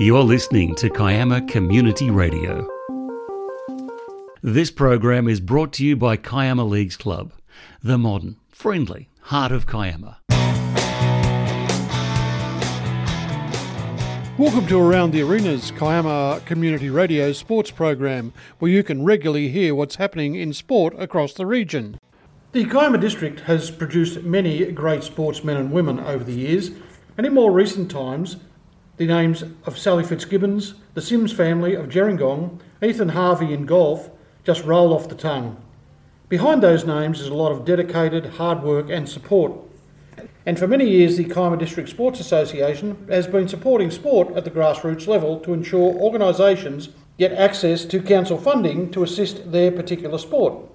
You're listening to Kiama Community Radio. This program is brought to you by Kiama Leagues Club, the modern, friendly heart of Kiama. Welcome to Around the Arenas, Kiama Community Radio sports program, where you can regularly hear what's happening in sport across the region. The Kiama district has produced many great sportsmen and women over the years, and in more recent times, the names of Sally Fitzgibbons, the Sims family of Gerringong, Ethan Harvey in golf just roll off the tongue. Behind those names is a lot of dedicated hard work and support. And for many years, the Kiama District Sports Association has been supporting sport at the grassroots level to ensure organisations get access to council funding to assist their particular sport.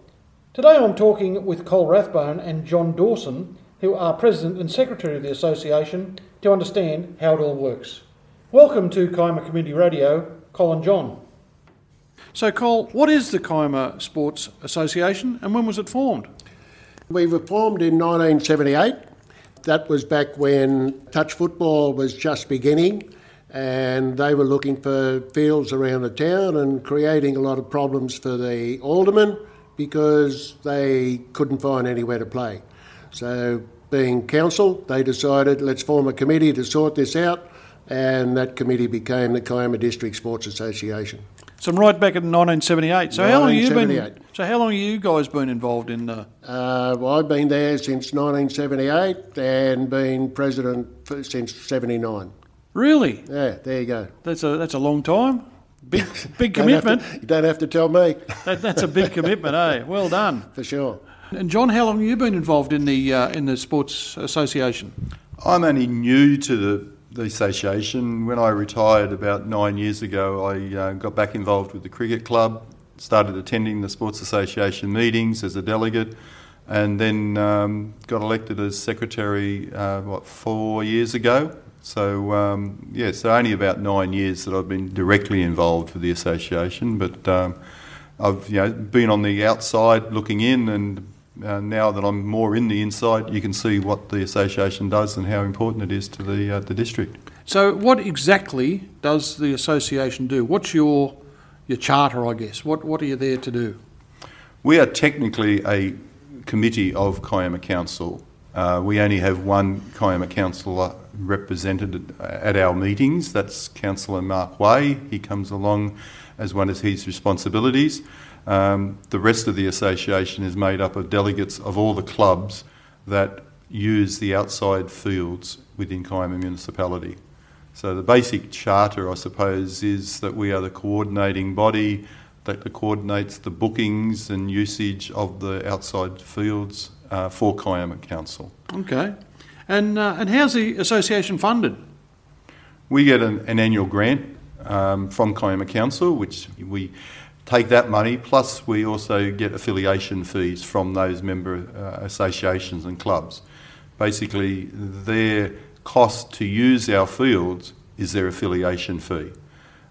Today I'm talking with Cole Rathbone and John Dawson, who are President and Secretary of the Association, to understand how it all works. Welcome to Kiama Community Radio, Colin John. So, Cole, what is the Kiama Sports Association and when was it formed? We were formed in 1978. That was back when touch football was just beginning and they were looking for fields around the town and creating a lot of problems for the aldermen because they couldn't find anywhere to play. So, being council, they decided let's form a committee to sort this out and that committee became the Kiama District Sports Association. So I'm right back in 1978. So how long have you been? So how long have you guys been involved in? Uh... Uh, well, I've been there since 1978 and been president since '79. Really? Yeah, there you go. That's a that's a long time. Big big commitment. To, you don't have to tell me. That, that's a big commitment, eh? Well done. For sure. And John, how long have you been involved in the uh, in the sports association? I'm only new to the the association. When I retired about nine years ago, I uh, got back involved with the cricket club, started attending the Sports Association meetings as a delegate, and then um, got elected as secretary, uh, what, four years ago. So, um, yeah, so only about nine years that I've been directly involved with the association, but um, I've you know, been on the outside looking in and uh, now that I'm more in the inside, you can see what the association does and how important it is to the uh, the district. So, what exactly does the association do? What's your your charter, I guess? What what are you there to do? We are technically a committee of Kiama Council. Uh, we only have one Kiama councillor represented at our meetings. That's Councillor Mark Way. He comes along as one of his responsibilities. Um, the rest of the association is made up of delegates of all the clubs that use the outside fields within Kiama municipality. So the basic charter, I suppose, is that we are the coordinating body that coordinates the bookings and usage of the outside fields uh, for Kiama Council. Okay. And, uh, and how's the association funded? We get an, an annual grant um, from Kiama Council, which we take that money, plus we also get affiliation fees from those member uh, associations and clubs. Basically, their cost to use our fields is their affiliation fee.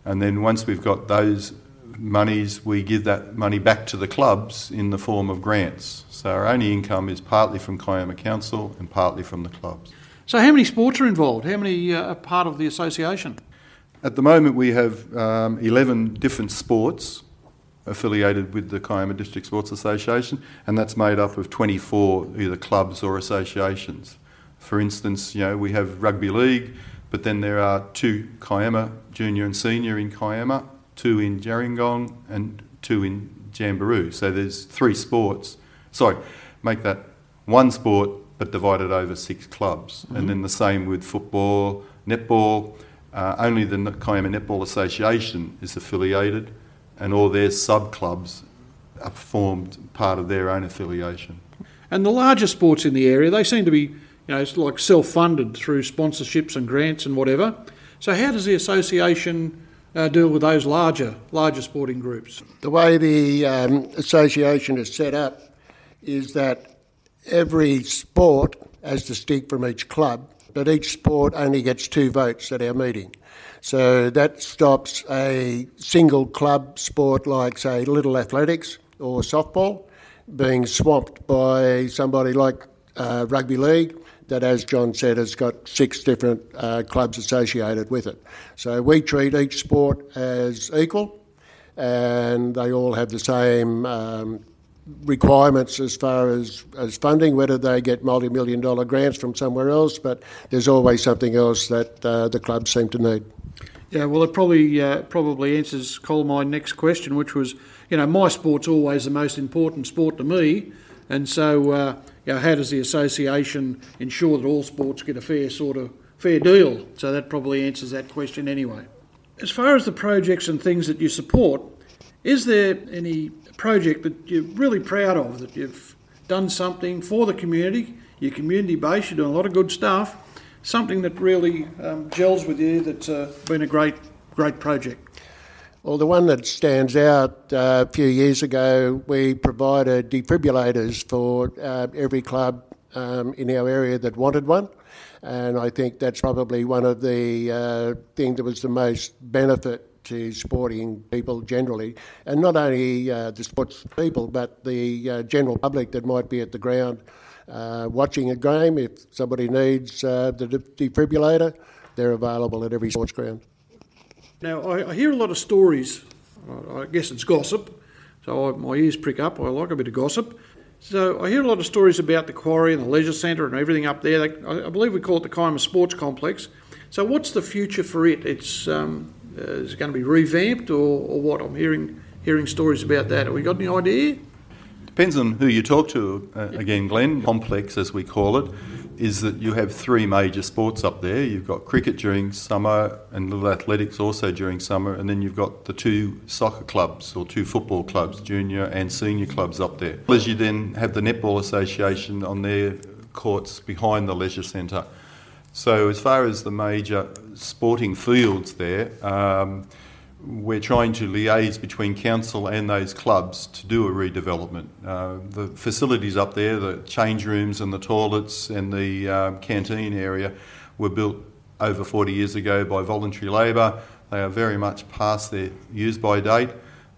And then once we've got those monies, we give that money back to the clubs in the form of grants. So our only income is partly from Kiama Council and partly from the clubs. So, how many sports are involved? How many uh, are part of the association? At the moment, we have um, 11 different sports affiliated with the Kiama District Sports Association, and that's made up of 24 either clubs or associations. For instance, you know, we have rugby league, but then there are two Kiama, junior and senior in Kiama, two in Gerringong, and two in Jamberoo. So there's three sports. Sorry, make that one sport, but divided over six clubs. Mm-hmm. And then the same with football, netball. Uh, only the Kiama Netball Association is affiliated and all their sub clubs are formed part of their own affiliation. And the larger sports in the area, they seem to be, you know, it's like self-funded through sponsorships and grants and whatever. So how does the association uh, deal with those larger, larger sporting groups? The way the um, association is set up is that every sport has distinct from each club, but each sport only gets two votes at our meeting. So that stops a single club sport like, say, Little Athletics or softball being swamped by somebody like uh, rugby league that, as John said, has got six different uh, clubs associated with it. So we treat each sport as equal, and they all have the same um, requirements as far as, as funding, whether they get multi million dollar grants from somewhere else, but there's always something else that uh, the clubs seem to need. Yeah, well, it probably uh, probably answers Cole my next question, which was, you know, my sport's always the most important sport to me, and so, uh, you know, how does the association ensure that all sports get a fair sort of fair deal? So that probably answers that question anyway. As far as the projects and things that you support, is there any project that you're really proud of, that you've done something for the community, your community base, you're doing a lot of good stuff, something that really um, gels with you that's uh, been a great, great project? Well, the one that stands out uh, a few years ago, we provided defibrillators for uh, every club um, in our area that wanted one. And I think that's probably one of the uh, things that was the most benefit to sporting people generally, and not only uh, the sports people, but the uh, general public that might be at the ground uh, watching a game. If somebody needs uh, the defibrillator, they're available at every sports ground. Now, I, I hear a lot of stories. I guess it's gossip, so I, my ears prick up. I like a bit of gossip. So I hear a lot of stories about the quarry and the leisure centre and everything up there. I, I believe we call it the Kiama Sports Complex. So what's the future for it? It's um, uh, is it going to be revamped or, or what? I'm hearing hearing stories about that. Have we got any idea? Depends on who you talk to. Uh, again, Glenn, complex as we call it, is that you have three major sports up there. You've got cricket during summer and little athletics also during summer, and then you've got the two soccer clubs or two football clubs, junior and senior clubs up there. As you then have the Netball Association on their courts behind the leisure centre. So, as far as the major sporting fields there, um, we're trying to liaise between council and those clubs to do a redevelopment. Uh, the facilities up there, the change rooms and the toilets and the um, canteen area, were built over 40 years ago by voluntary labour. They are very much past their use by date.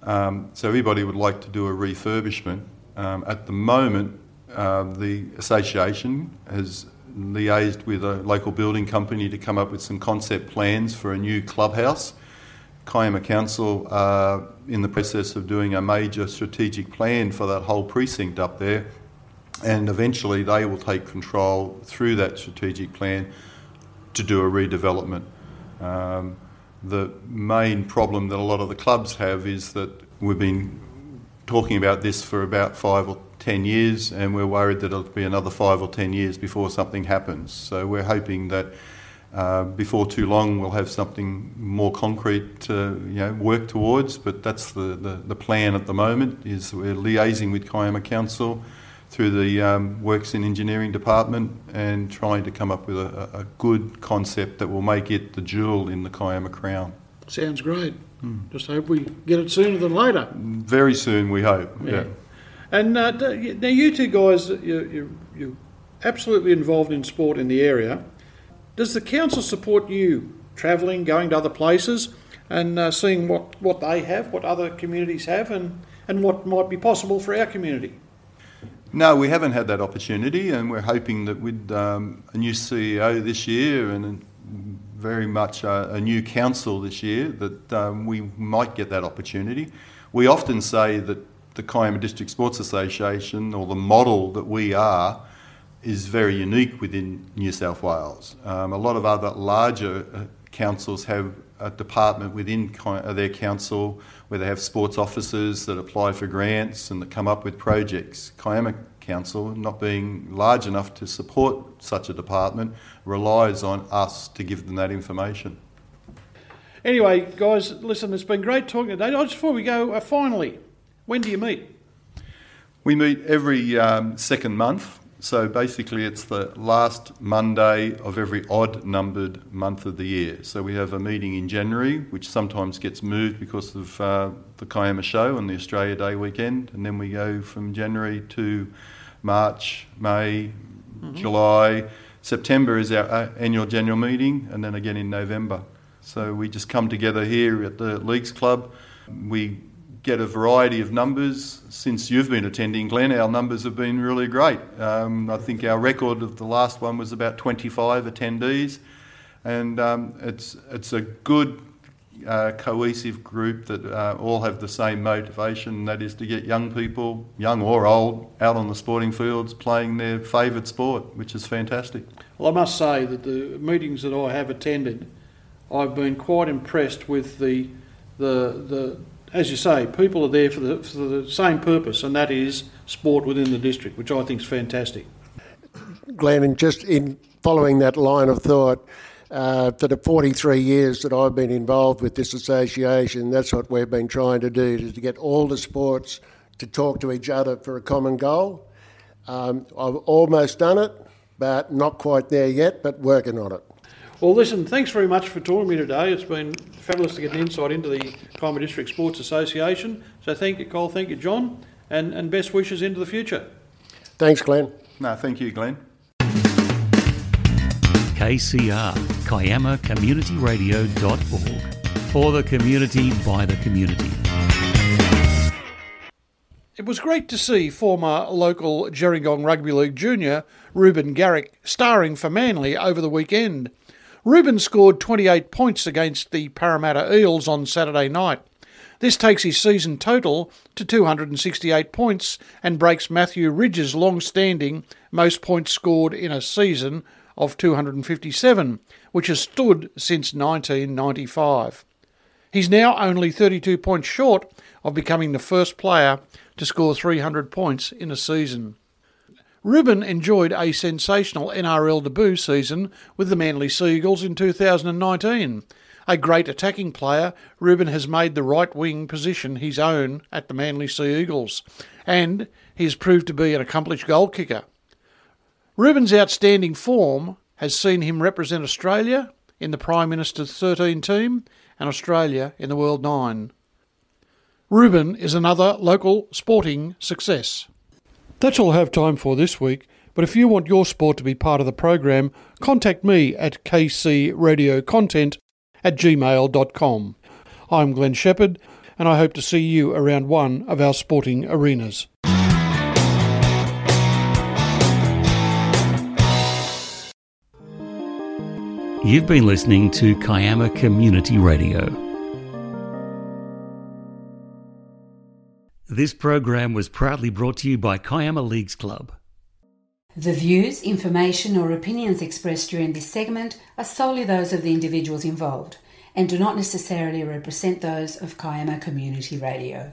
Um, so everybody would like to do a refurbishment. Um, at the moment, uh, the association has liaised with a local building company to come up with some concept plans for a new clubhouse. Kiama Council are in the process of doing a major strategic plan for that whole precinct up there, and eventually they will take control through that strategic plan to do a redevelopment. Um, the main problem that a lot of the clubs have is that we've been talking about this for about five or 10 years, and we're worried that it'll be another five or 10 years before something happens. So we're hoping that uh, before too long we'll have something more concrete to you know, work towards, but that's the, the, the plan at the moment, is we're liaising with Kiama Council through the um, Works and Engineering Department and trying to come up with a, a, good concept that will make it the jewel in the Kiama crown. Sounds great. Hmm. Just hope we get it sooner than later. Very soon, we hope. yeah. yeah. And uh, now, you two guys, you're, you're, you're absolutely involved in sport in the area. Does the council support you travelling, going to other places, and uh, seeing what, what they have, what other communities have, and, and what might be possible for our community? No, we haven't had that opportunity, and we're hoping that with um, a new CEO this year and very much a, a new council this year, that um, we might get that opportunity. We often say that the Kiama District Sports Association, or the model that we are, is very unique within New South Wales. Um, a lot of other larger uh, councils have a department within uh, their council where they have sports officers that apply for grants and that come up with projects. Kiama Council, not being large enough to support such a department, relies on us to give them that information. Anyway, guys, listen, it's been great talking today. Just before we go, uh, finally, when do you meet? We meet every um, second month. So basically, it's the last Monday of every odd numbered month of the year. So we have a meeting in January, which sometimes gets moved because of uh, the Kiama show and the Australia Day weekend. And then we go from January to March, May, mm-hmm. July. September is our uh, annual general meeting, and then again in November. So we just come together here at the Leagues Club. We get a variety of numbers. Since you've been attending, Glenn, our numbers have been really great. Um, I think our record of the last one was about 25 attendees, and um, it's it's a good uh, cohesive group that uh, all have the same motivation, that is to get young people, young or old, out on the sporting fields playing their favourite sport, which is fantastic. Well, I must say that the meetings that I have attended, I've been quite impressed with the the the as you say, people are there for the, for the same purpose, and that is sport within the district, which I think is fantastic. Glenn, and just in following that line of thought, uh, for the 43 years that I've been involved with this association, that's what we've been trying to do, is to get all the sports to talk to each other for a common goal. Um, I've almost done it, but not quite there yet, but working on it. Well, listen, thanks very much for talking to me today. It's been fabulous to get an insight into the Kiama District Sports Association. So thank you, Cole. Thank you, John. And, and best wishes into the future. Thanks, Glenn. No, thank you, Glenn. KCR, KiamaCommunityRadio.org. For the community, by the community. It was great to see former local Gerringong Rugby League junior Reuben Garrick starring for Manly over the weekend. Reuben scored 28 points against the Parramatta Eels on Saturday night. This takes his season total to 268 points and breaks Matthew Ridge's long standing most points scored in a season of 257, which has stood since 1995. He's now only 32 points short of becoming the first player to score 300 points in a season. Reuben enjoyed a sensational NRL debut season with the Manly Sea Eagles in 2019. A great attacking player, Reuben has made the right wing position his own at the Manly Sea Eagles, and he has proved to be an accomplished goal kicker. Reuben's outstanding form has seen him represent Australia in the Prime Minister's 13 team and Australia in the World Nine. Reuben is another local sporting success. That's all I have time for this week. But if you want your sport to be part of the program, contact me at kcradiocontent at gmail.com. I'm Glenn Shepherd, and I hope to see you around one of our sporting arenas. You've been listening to Kiama Community Radio. This program was proudly brought to you by Kiama Leagues Club. The views, information, or opinions expressed during this segment are solely those of the individuals involved and do not necessarily represent those of Kiama Community Radio.